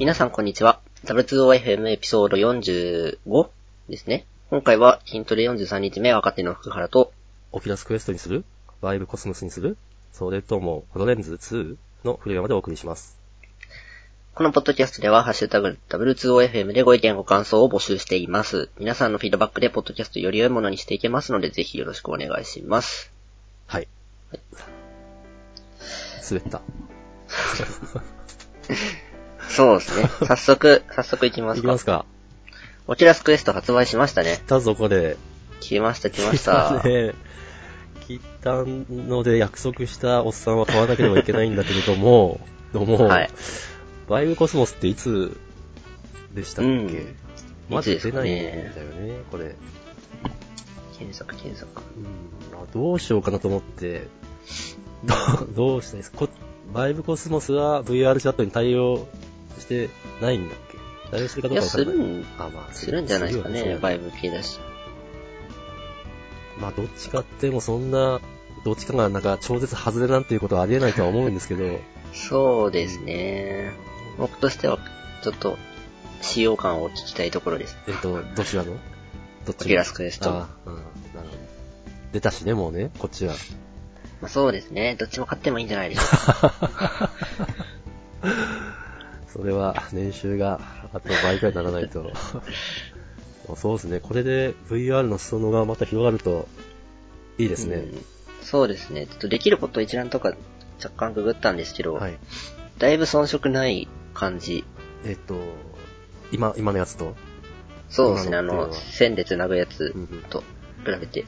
皆さんこんにちは。W2OFM エピソード45ですね。今回は筋トレ43日目若手の福原と、 Oculus Quest にする Vive Cosmos にするそれとも、 HoloLens 2の古山でお送りします。このポッドキャストでは、ハッシュタグ W2OFM でご意見ご感想を募集しています。皆さんのフィードバックでポッドキャストより良いものにしていけますので、ぜひよろしくお願いします。はい。滑った。そうですね。早速、早速いきますかいきま。すか。 Oculus Quest 発売しましたね。来たぞ、これ。来ました、来ました。ね。来たので約束したおっさんは買わなければいけないんだけれども、どうも、はい Vive Cosmos っていつでしたっけ、うんまだ出ないんねだよね、これ。検索、検索。うん、あどうしようかなと思って、どどうしたいですこバイブコスモスは VR チャットに対応してないんだっけ？対応してるかいや、どうかわかんない。するん、あ、まあ、するんじゃないですかね、バイブ系だし。まあ、どっちかってもそんな、どっちかがなんか超絶外れなんていうことはありえないとは思うんですけど、そうですね。僕としては、ちょっと、使用感を聞きたいところです。えっと、どちらの？どっちオキュラスクエスト。あうん、なるほど。出たしね、もうね、こっちは。まあ、そうですね。どっちも買ってもいいんじゃないでしょうか。それは、年収があと倍くらいにならないと。そうですね、これで VR の裾野がまた広がると、いいですね。うんそうですね。ちょっとできること一覧とか若干ググったんですけど、はい。だいぶ遜色ない感じ。えっと、今、今のやつと、そうですね。あの、線で繋ぐやつうんうんと比べて、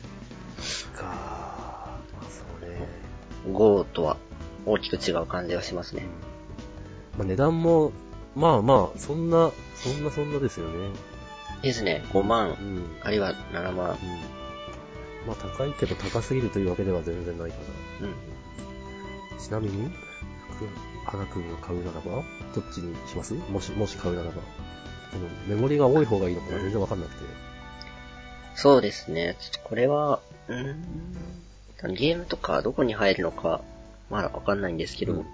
かまあ、それ、GO とは大きく違う感じがしますね。まあ、値段も、まあまあ、そんな、そんなそんなですよね。ですね。5万う、ん。あるいは7万。うん。まあ高いけど高すぎるというわけでは全然ないかうん。な。ちなみに、く花くんが買うならば、どっちにします？もし、もし買うならば。このメモリが多い方がいいのかな？全然わかんなくて。そうですね。ちょっとこれは、うーん、ゲームとかどこに入るのか、まだわかんないんですけど、うん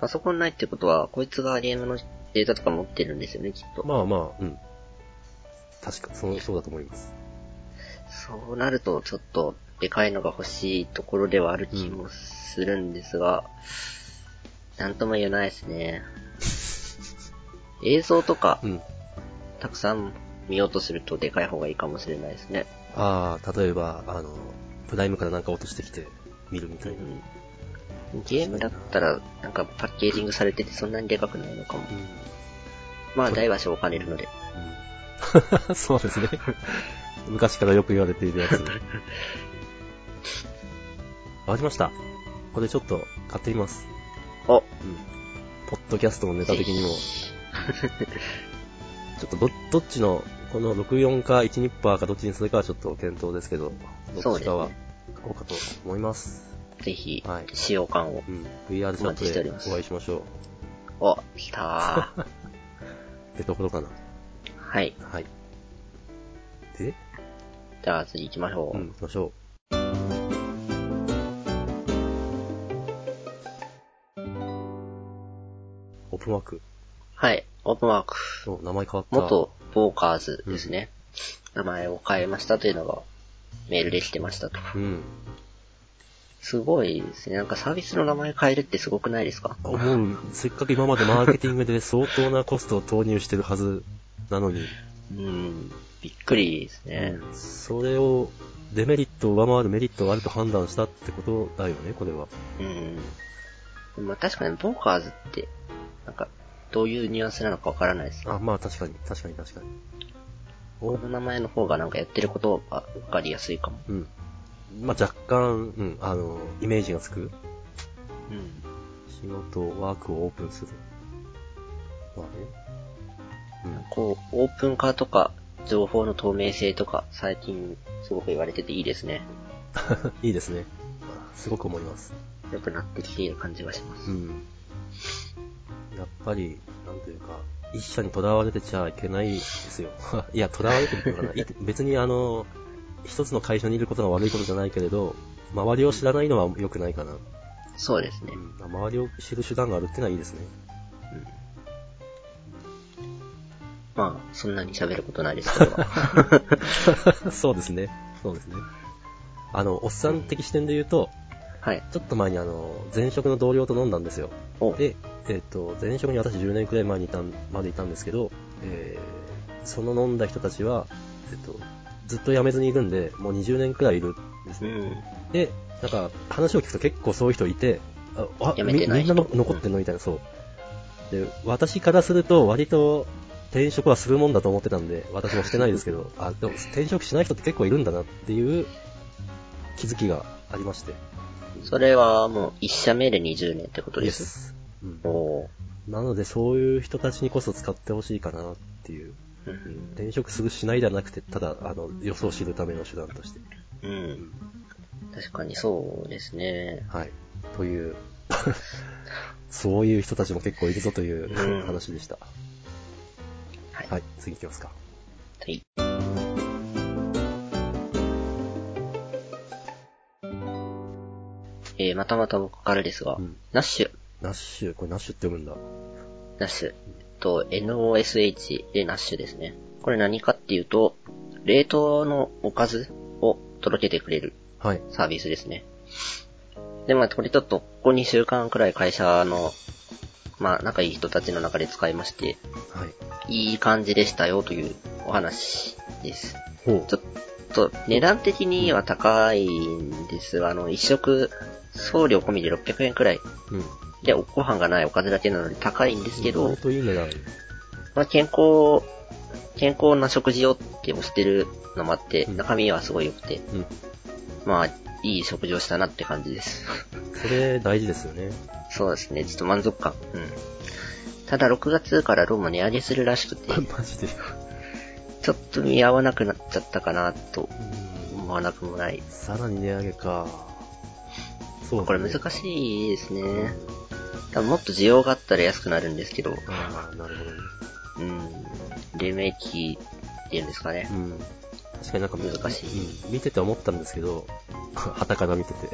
パソコンないってことは、こいつがゲームのデータとか持ってるんですよね、きっと。まあまあ、うん。確か、そう、そうだと思います。そうなると、ちょっと、でかいのが欲しいところではある気もするんですが、なんとも言えないですね。映像とかう、ん。たくさん見ようとするとでかい方がいいかもしれないですね。ああ、例えば、あの、プライムからなんか落としてきて見るみたいな。ゲームだったら、なんかパッケージングされててそんなにでかくないのかも。うまあ、大は小を兼ねるので。ん。うん、そうですね。昔からよく言われているやつ。ありました。これちょっと買ってみます。おうん。ポッドキャストのネタ的にも。ちょっとど、どっちの、この64か1ニッパーかどっちにするかはちょっと検討ですけど、どっちかは買おうかと思います。ぜひはい、使用感を。うん。VR チャお待ちしておりッお会いしましょう。お、来たー。ってところかな？はい。はい。で、じゃあ次行きましょう。うん、行きましょう。オープンワークはい。オープンワーク。の名前変わった。元、ボーカーズですね。名前を変えましたというのが、メールで来てましたと。うん。すごいですね。なんかサービスの名前変えるってすごくないですか？思う、せっかく今までマーケティングで相当なコストを投入してるはずなのに、うん。びっくりですね。それを、デメリットを上回るメリットがあると判断したってことだよね、これは。うん。まあ確かに、ボーカーズって、なんか、どういうニュアンスなのかわからないです。あ、まあ確かに、確かに確かに。おこの名前の方がなんかやってることがわかりやすいかも。うん。まあ若干、うん、あの、イメージがつく。うん。仕事、ワークをオープンする。まあね。こう、オープン化とか、情報の透明性とか、最近すごく言われてていいですね。うん。いいですね。すごく思います。良くなってきている感じがします。うん。やっぱり、なんというか、一社に囚われてちゃいけないですよ。いや、囚われてるのかな。い別にあの、一つの会社にいることが悪いことじゃないけれど、周りを知らないのは良くないかな。そうですねう。ん、周りを知る手段があるってのはいいですね。まあ、そんなに喋ることないですけど。そうですね。そうですね。あの、おっさん的視点で言うと、はい。ちょっと前にあの、前職の同僚と飲んだんですよ。お、で、えっ、と、前職に私10年くらい前にいたん、までいたんですけど、えー、その飲んだ人たちは、えっ、と、ずっと辞めずにいるんで、もう20年くらいいるんですね。うん。で、なんか、話を聞くと結構そういう人いて、あ、みみんなの人残ってんのみたいな、そう。で、私からすると、割と、転職はするもんだと思ってたんで、私もしてないですけど、あ、でも転職しない人って結構いるんだなっていう気づきがありまして。それはもう一社目で20年ってことです？す。うんなので、そういう人たちにこそ使ってほしいかなっていう。転職すぐしないではなくて、ただ、あの、予想を知るための手段として。うん。確かにそうですね。はい。という、そういう人たちも結構いるぞといううん話でした。はい。はい、次行きますか。はい。えー、またまた僕からですが、うんナッシュ、ナッシュ、これナッシュって読むんだ。ナッシュと NOSH でナッシュですね。これ何かっていうと、冷凍のおかずを届けてくれるはい。サービスですね。で、まあ、これちょっと、ここ2週間くらい会社の、まあ、仲いい人たちの中で使いまして、はい。いい感じでしたよというお話です。ほうちょっと、値段的には高いんですが、あの、一食、送料込みで600円くらい。うん。で、おご飯がないおかずだけなので高いんですけどいい値段。まあ、健康、健康な食事をって押してるのもあって、うん中身はすごい良くて、うん。まあ、いい食事をしたなって感じです。それ大事ですよね。そうですね、ちょっと満足感。うん。ただ6月からどうも値上げするらしくて、マジで。ちょっと見合わなくなっちゃったかなとうん思わなくもない。さらに値上げか。そう、これ難しいですね。多分もっと需要があったら安くなるんですけど、ああ、なるほどね。うん、黎明期っていうんですかねう。ん。確かになんか難しいうん。見てて思ったんですけど、旗から見てて。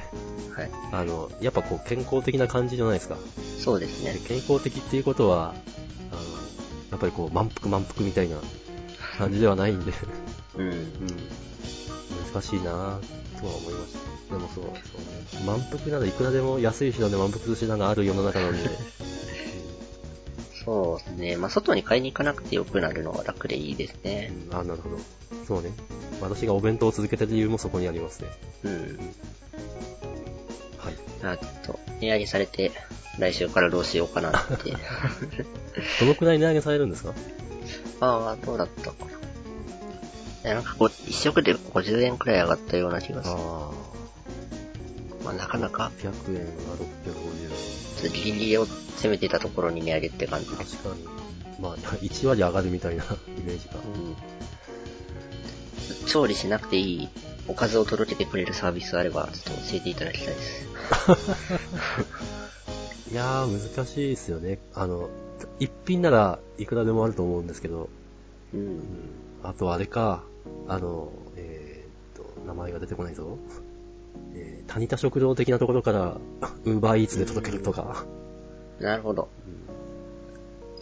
はい。あの、やっぱこう健康的な感じじゃないですか。そうですでね。健康的っていうことは、あの、やっぱりこう満腹満腹みたいな感じではないんで、うん。うん。難しいなぁとは思いました。でもそう、そうね。満腹ならいくらでも安い手段で満腹する手段がある世の中なんで、そうですね。まあ、外に買いに行かなくてよくなるのは楽でいいですね。うん、あ、なるほど。そうね。私がお弁当を続けてる理由もそこにありますね。うん。はい。あ、ちょっと、値上げされて、来週からどうしようかなって。どのくらい値上げされるんですか？ああ、どうだったかな。なんかこう、一食で50円くらい上がったような気がする。あまあ、なかなか、あ、100円が650ちょっとギリギリを攻めてたところに値上げって感じ。確かに。まあ、1割上がるみたいな イメージが。うん。調理しなくていいおかずを届けてくれるサービスあれば、ちょっと教えていただきたいです。いやー、難しいですよね。あの、一品ならいくらでもあると思うんですけど、う。うんん。あとあれか、あの、えーっと、名前が出てこないぞ。えー、タニタ食堂的なところから、ウーバーイーツで届けるとか。なるほど。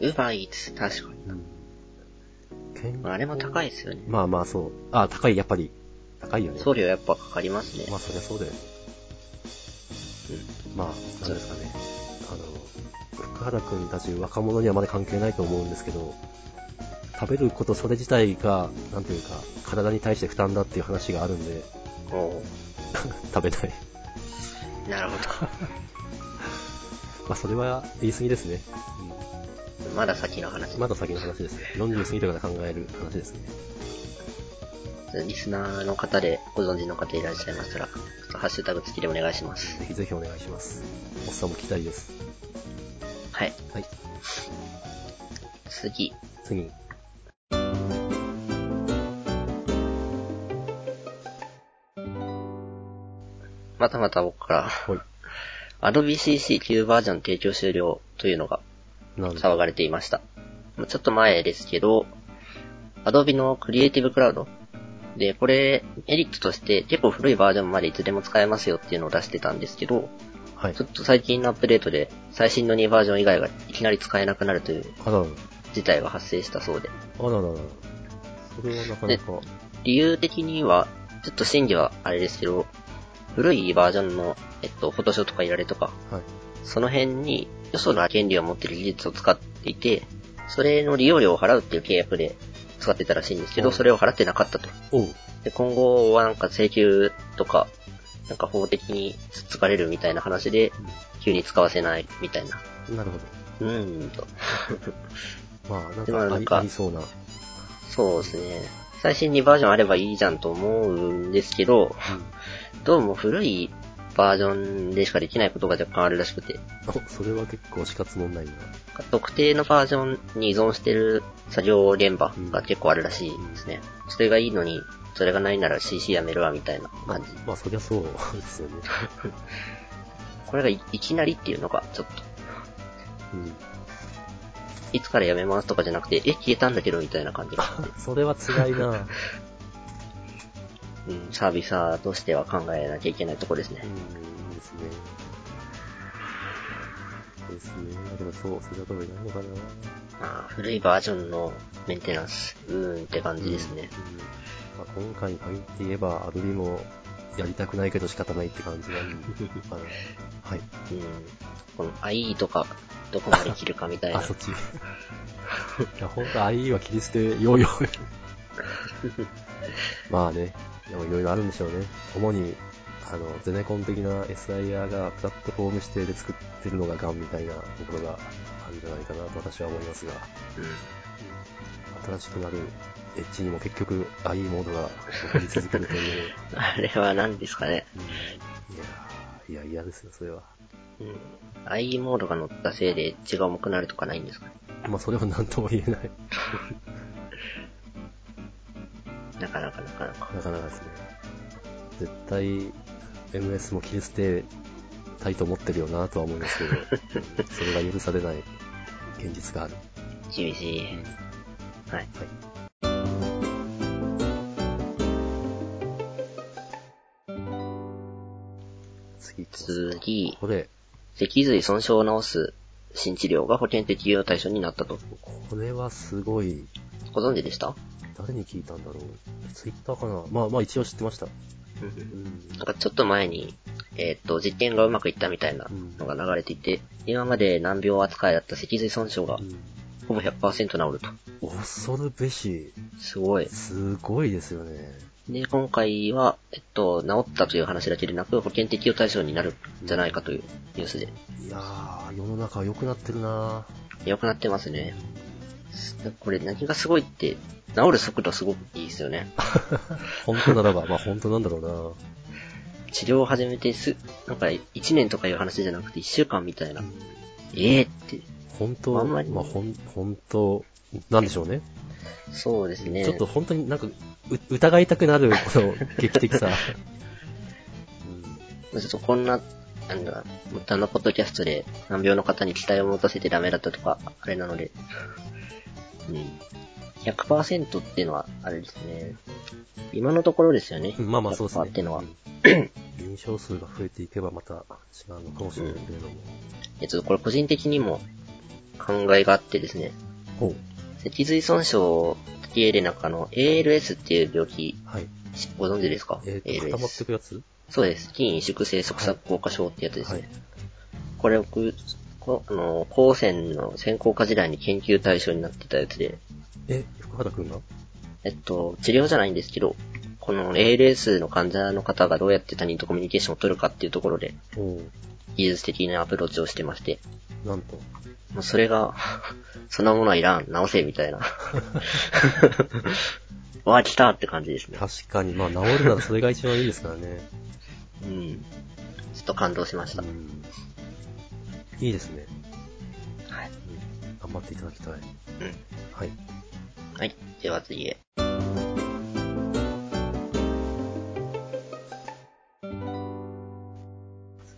ウーバーイーツ、確かに。うん。ああれも高いですよね。まあまあそう。あ、高い、やっぱり。高いよね。送料やっぱかかりますね。まあそりゃそうだよね。まあ、なんですかね。あの、福原くんたち若者にはまだ関係ないと思うんですけど、食べることそれ自体が、なんていうか、体に対して負担だっていう話があるんで、食べない。ーなるほまあそれは言い過ぎですね。ど。まだ先の話うん。。まだ先の話ですね。40過ぎてから考える話ですね。リスナーの方でご存知の方いらっしゃいましたら、ちょっとハッシュタグ付きでお願いします。ぜひぜひお願いします。おっさんも期待です。はい。はい。次。次。またまた僕から、はい。Adobe CC9 バージョン提供終了というのが騒がれていました。まあちょっと前ですけど、Adobe のクリエイティブクラウドで、これ、メリットとして結構古いバージョンまでいつでも使えますよっていうのを出してたんですけど、はいちょ。っと最近のアップデートで最新の2バージョン以外がいきなり使えなくなるという事態が発生したそうで。あららら。それはなかなか。理由的には、ちょっと真偽はあれですけど、古いバージョンの、えっと、フォトショーとかいられとか、はい。その辺に、よその権利を持ってる技術を使っていて、それの利用料を払うっていう契約で使ってたらしいんですけど、うんそれを払ってなかったと。で、今後はなんか請求とか、なんか法的につっつかれるみたいな話で、急に使わせないみたいな。なるほど。うーんと。まあ、なんかありなんかありそうな。そうですね。最新にバージョンあればいいじゃんと思うんですけど、どうも古いバージョンでしかできないことが若干あるらしくて、あ、それは結構死活問題な。特定のバージョンに依存してる作業現場が結構あるらしいですね。それがいいのに、それがないなら CC やめるわみたいな感じ。まあ、そりゃそうですよね。これがいいきなりっていうのがちょっと、うん。いつからやめますとかじゃなくて、え、消えたんだけどみたいな感じ それは辛いな うん、サービスーとしては考えなきゃいけないところですねう。ん、ですね。ですね。だけどそう、それだといないのかなまあ、古いバージョンのメンテナンス、うーんって感じですね。うんまあ、今回に限って言えば、アドビもやりたくないけど仕方ないって感じなんで。はい。うん。この IE とか、どこまで切るかみたいなあ、。そっち。いや、ほんと IE は切り捨てようよ。まあね、でもいろいろあるんでしょうね。主に、あの、ゼネコン的な SIR がプラットフォーム指定で作ってるのがガンみたいなところがあるんじゃないかなと私は思いますが、うん。新しくなるエッジにも結局 IE モードが残り続けるという。あれは何ですかね。いやー、いや、嫌ですよ、それは。うん。IE モードが乗ったせいで血が重くなるとかないんですかね。まあ、それは何とも言えない。なかなかなかなか。なかなかですね。絶対、MS も切り捨てたいと思ってるよなとは思いますけど、う んそれが許されない現実がある。厳しい。はい。はい。次次、これ、脊髄損傷を治す新治療が保険適用対象になったと。これはすごい、ご存知でした？誰に聞いたんだろう？ツイッターかな？まあまあ一応知ってました。うん。なんかちょっと前に、えーっと、実験がうまくいったみたいなのが流れていて、今まで難病扱いだった脊髄損傷がうんほぼ100%治ると。恐るべし。すごい。すごいですよね。で、今回は、えっと、治ったという話だけでなく、保険適用対象になるんじゃないかというニュースで。いやー、世の中良くなってるな良くなってますね。これ何がすごいって、治る速度すごくいいですよね。本当ならば、まあ本当なんだろうな治療を始めてす、なんか1年とかいう話じゃなくて1週間みたいな。ええって。本当、あんまりまあほん、本当、なんでしょうね。そうですね。ちょっと本当になんか、う疑いたくなる、この劇的さ。ちょっとこんな、なんだ、他のポッドキャストで難病の方に期待を持たせてダメだったとか、あれなので、うん。100%っていうのは、あれですね。今のところですよね。うんまあまあそうですね。100%っていうのは。うん 臨床数が増えていけばまた違うのかもしれないけれども。えっと、これ個人的にも考えがあってですね。ほう。脊髄損傷系でなんかあの、ALS っていう病気、はい。ご存知ですか？えー、と、固まってくやつ？そうです。筋萎縮性側索硬化症ってやつですね。はい。これ僕、こあの、高専の専攻科時代に研究対象になってたやつで、え、福原くんが？えっと、治療じゃないんですけど、この ALS の患者の方がどうやって他人とコミュニケーションを取るかっていうところで、技術的なアプローチをしてまして、なんと？もうそれが、そんなものはいらん、直せ、みたいな。わ、来たって感じですね。確かに、まあ治るならそれが一番いいですからね。うん。ちょっと感動しました。うん。いいですね。はい。頑張っていただきたい。うん。はい。はい。では次へ。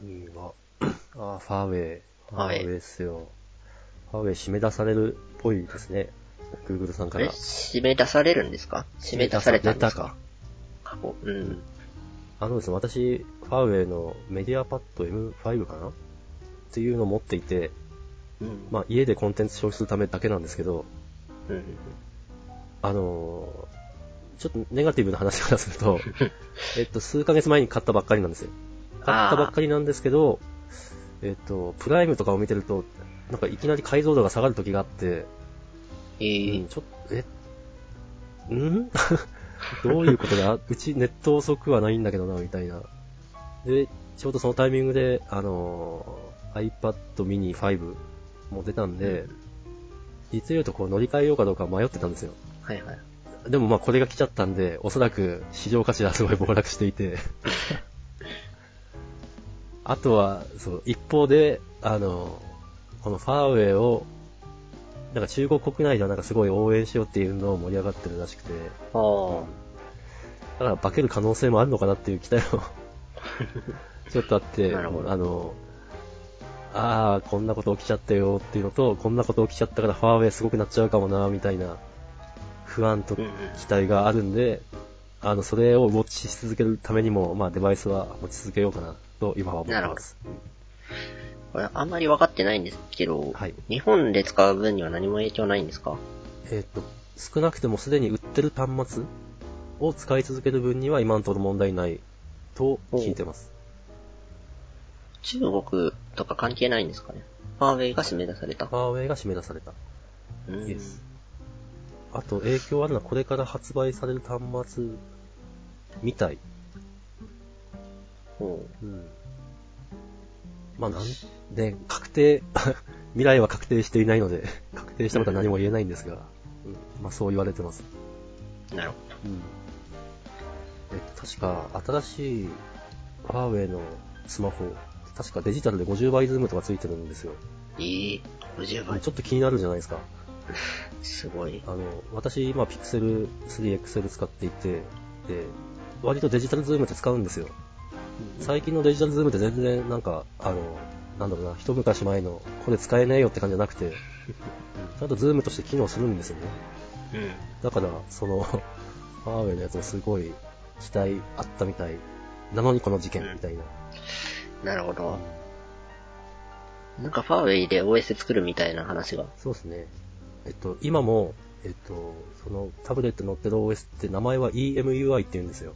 次は、あーファーウェイ。ファはいーウェイですよ。ファーウェイ締め出されるっぽいですね。Google さんかえら。締め出されるんですか？締め出されたんですか？過去。うん。あのですね、私、ファーウェイのメディアパッド M5 かな？っていうのを持っていて、うん。まあ家でコンテンツ消費するためだけなんですけど、うん。うんあのー、ちょっとネガティブな話からすると、えっと、数ヶ月前に買ったばっかりなんですよ。買ったばっかりなんですけど、えっと、プライムとかを見てると、なんかいきなり解像度が下がる時があって、えー。うん、ちょっと、え、ん？どういうことだ？うちネット遅くはないんだけどな、みたいな。で、ちょうどそのタイミングで、あのー iPad mini 5も出たんで、実を言うとこう乗り換えようかどうか迷ってたんですよ。はいはい。でもまあこれが来ちゃったんで、おそらく市場価値はすごい暴落していて。あとは、そう、一方で、あの、このファーウェイを、なんか中国国内ではなんかすごい応援しようっていうのを盛り上がってるらしくて、ああ。だから化ける可能性もあるのかなっていう期待も ちょっとあって、なるほどあの、ああ、こんなこと起きちゃったよっていうのと、こんなこと起きちゃったからファーウェイすごくなっちゃうかもな、みたいな不安と期待があるんで、あの、それをウォッチし続けるためにも、まあデバイスは持ち続けようかな、と今は思ってます。これあんまり分かってないんですけど、はい日本で使う分には何も影響ないんですか？えっ、と、少なくてもすでに売ってる端末を使い続ける分には今のところ問題ないと聞いてます。中国とか関係ないんですかね？ファーウェイが締め出された。ファーウェイが締め出された。うんイエス。あと影響あるのはこれから発売される端末みたい。ほうん。まあなんで、確定、未来は確定していないので、確定したことは何も言えないんですが、うん、まあそう言われてます。う。なるほうん。えっと、確か新しいファーウェイのスマホ、確かデジタルで50倍ズームとかついてるんですよ。ど。ええ50倍ち。ょっと気になるじゃないですか。すごい。あの、私、今、ピクセル 3XL 使っていて、で、割とデジタルズームって使うんですよ。最近のデジタルズームって全然、なんか、あの、なんだろうな、一昔前の、これ使えねえよって感じじゃなくて、ちゃんとズームとして機能するんですよね。うん。だから、その、ファーウェイのやつもすごい期待あったみたい。なのにこの事件みたいな。なるほど。なんかファーウェイで OS 作るみたいな話が。そうですね。えっと、今も、えっと、そのタブレットに載ってる OS って名前は EMUI って言うんですよ。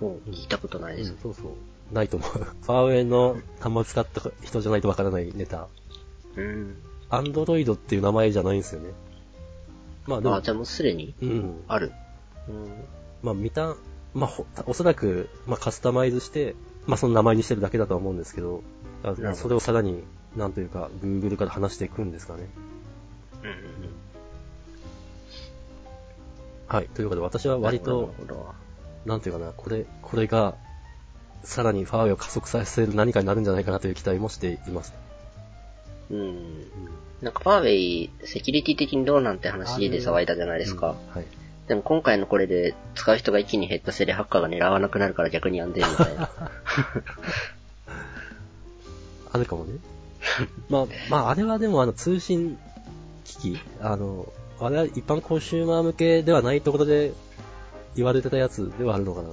聞いたことないです。そうそう。ないと思う。ファーウェイの端末使った人じゃないとわからないネタ。うん。アンドロイドっていう名前じゃないんですよね。まあでもあ、、じゃあもうすでに？うん。ある。うん。まあ見た、まあほおそらく、まあカスタマイズして、まあその名前にしてるだけだとは思うんですけど、それをさらに、なんというか、Google から話していくんですかね。うんうんはい。ということで私は割なと。なんていうかな、これ、これが、さらにファーウェイを加速させる何かになるんじゃないかなという期待もしています。うん。なんかファーウェイ、セキュリティ的にどうなんて話で騒いだじゃないですか。うんはい。でも今回のこれで使う人が一気に減ったせいでハッカーが狙わなくなるから逆に安全みたいな。あるかもね。まあ、まあ、あれはでもあの通信機器、あの、あれは一般コンシューマー向けではないところで言われてたやつではあるのかな。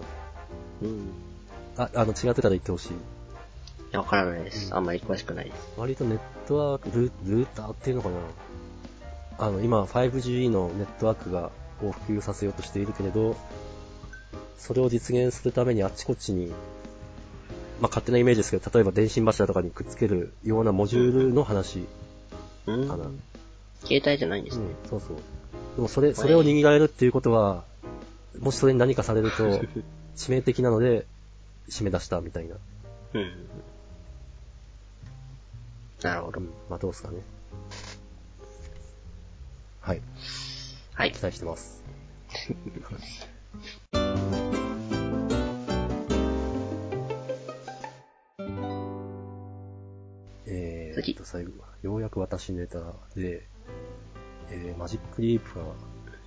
うん。あ、あの、違ってたら言ってほしい。いや、わからないです。あんまり詳しくないです。割とネットワーク、ルルーターっていうのかな。あの、今 5G のネットワークがを普及させようとしているけれど、それを実現するためにあっちこっちに、まあ、勝手なイメージですけど、例えば電信柱とかにくっつけるようなモジュールの話うんかな。携帯じゃないんですね。うん、そうそう。でもそれ、それを握られるっていうことは、もしそれに何かされると、致命的なので、締め出したみたいな。うん。なるほどうん。。まあどうですかね。はい。はい期。待してます。えっと、最後、ようやく私ネタで、えー、マジックリープが、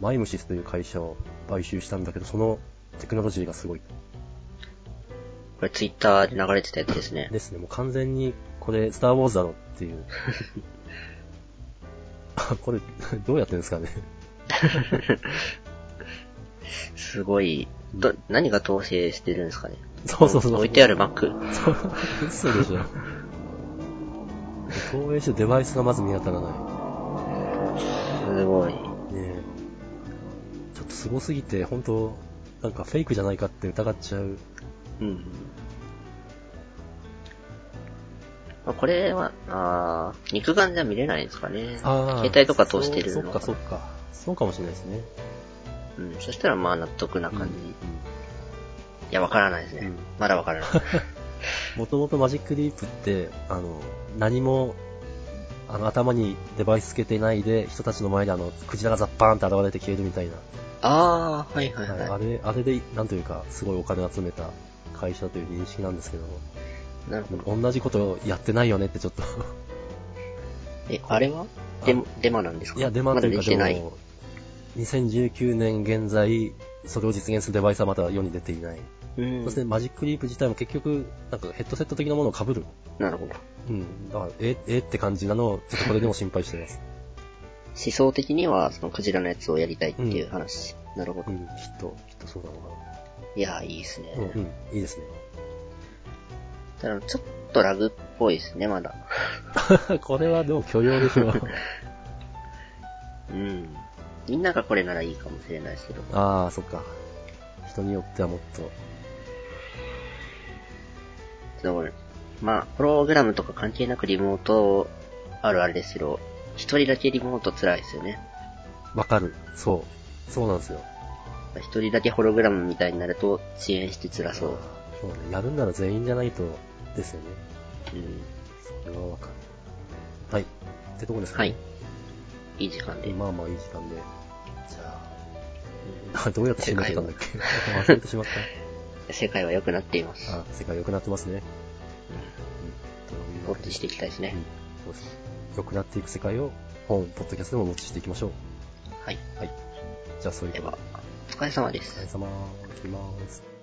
マイムシスという会社を買収したんだけど、そのテクノロジーがすごい。これツイッターで流れてたやつですね。ですね、もう完全に、これ、スターウォーズだろっていう。あ、これ、どうやってるんですかね。すごい、ど、何が統制してるんですかね。そうそうそう。置いてある Mac。嘘でしょ。投影してるデバイスがまず見当たらない。すごい。ね凄すぎて、本当なんかフェイクじゃないかって疑っちゃう。うん。まあこれは、あー肉眼じゃ見れないんですかね。あ携帯とか通してるのそうそっかそっか。そうかもしれないですね。うん。そしたらまあ納得な感じ。うんいや、わからないですね。うんまだわからない。もともとマジックリープって、あの、何も、あの、頭にデバイスつけてないで、人たちの前であの、クジラがザッパーンって現れて消えるみたいな。あー、はいはいはい。あれ、あれで、なんというか、すごいお金集めた会社という認識なんですけど、なるほど。同じことやってないよねってちょっと。え、あれは？デマ、デマなんですか？いや、デマまというか。でも、2019年現在、それを実現するデバイスはまだ世に出ていない。うんそしてマジックリープ自体も結局、なんかヘッドセット的なものを被る。なるほど。うん。だから、え、えって感じなのを、ちょっとこれでも心配してます。思想的には、そのクジラのやつをやりたいっていう話。なるほど。うん、きっと、きっとそうなのかいや、いいですね。な。うん、うん、いいですね。ただ、ちょっとラグっぽいですね、まだ。これはでも許容でしょ。うん。みんながこれならいいかもしれないですけど。ああ、そっか。人によってはもっと。でもまあ、プログラムとか関係なくリモートあるあれですけど、一人だけリモート辛いですよね。わかる。そう。そうなんですよ。一人だけホログラムみたいになると遅延して辛そう。そうね。やるんなら全員じゃないと、ですよね。うん。それはわかる。はい。ってとこですかね。はい。いい時間で。まあまあいい時間で。じゃうんあ、どうやって締めてたんだっけ忘れてしまっ世界は良くなっています。た。あ、世界良くなってますね。ウォッチしていきたいですね。うん、そうです。良くなっていく世界を本、ポッドキャストでもウォッチしていきましょう。はい。はい。じゃあそういうではことで。、お疲れ様でお疲れす。様。行きます。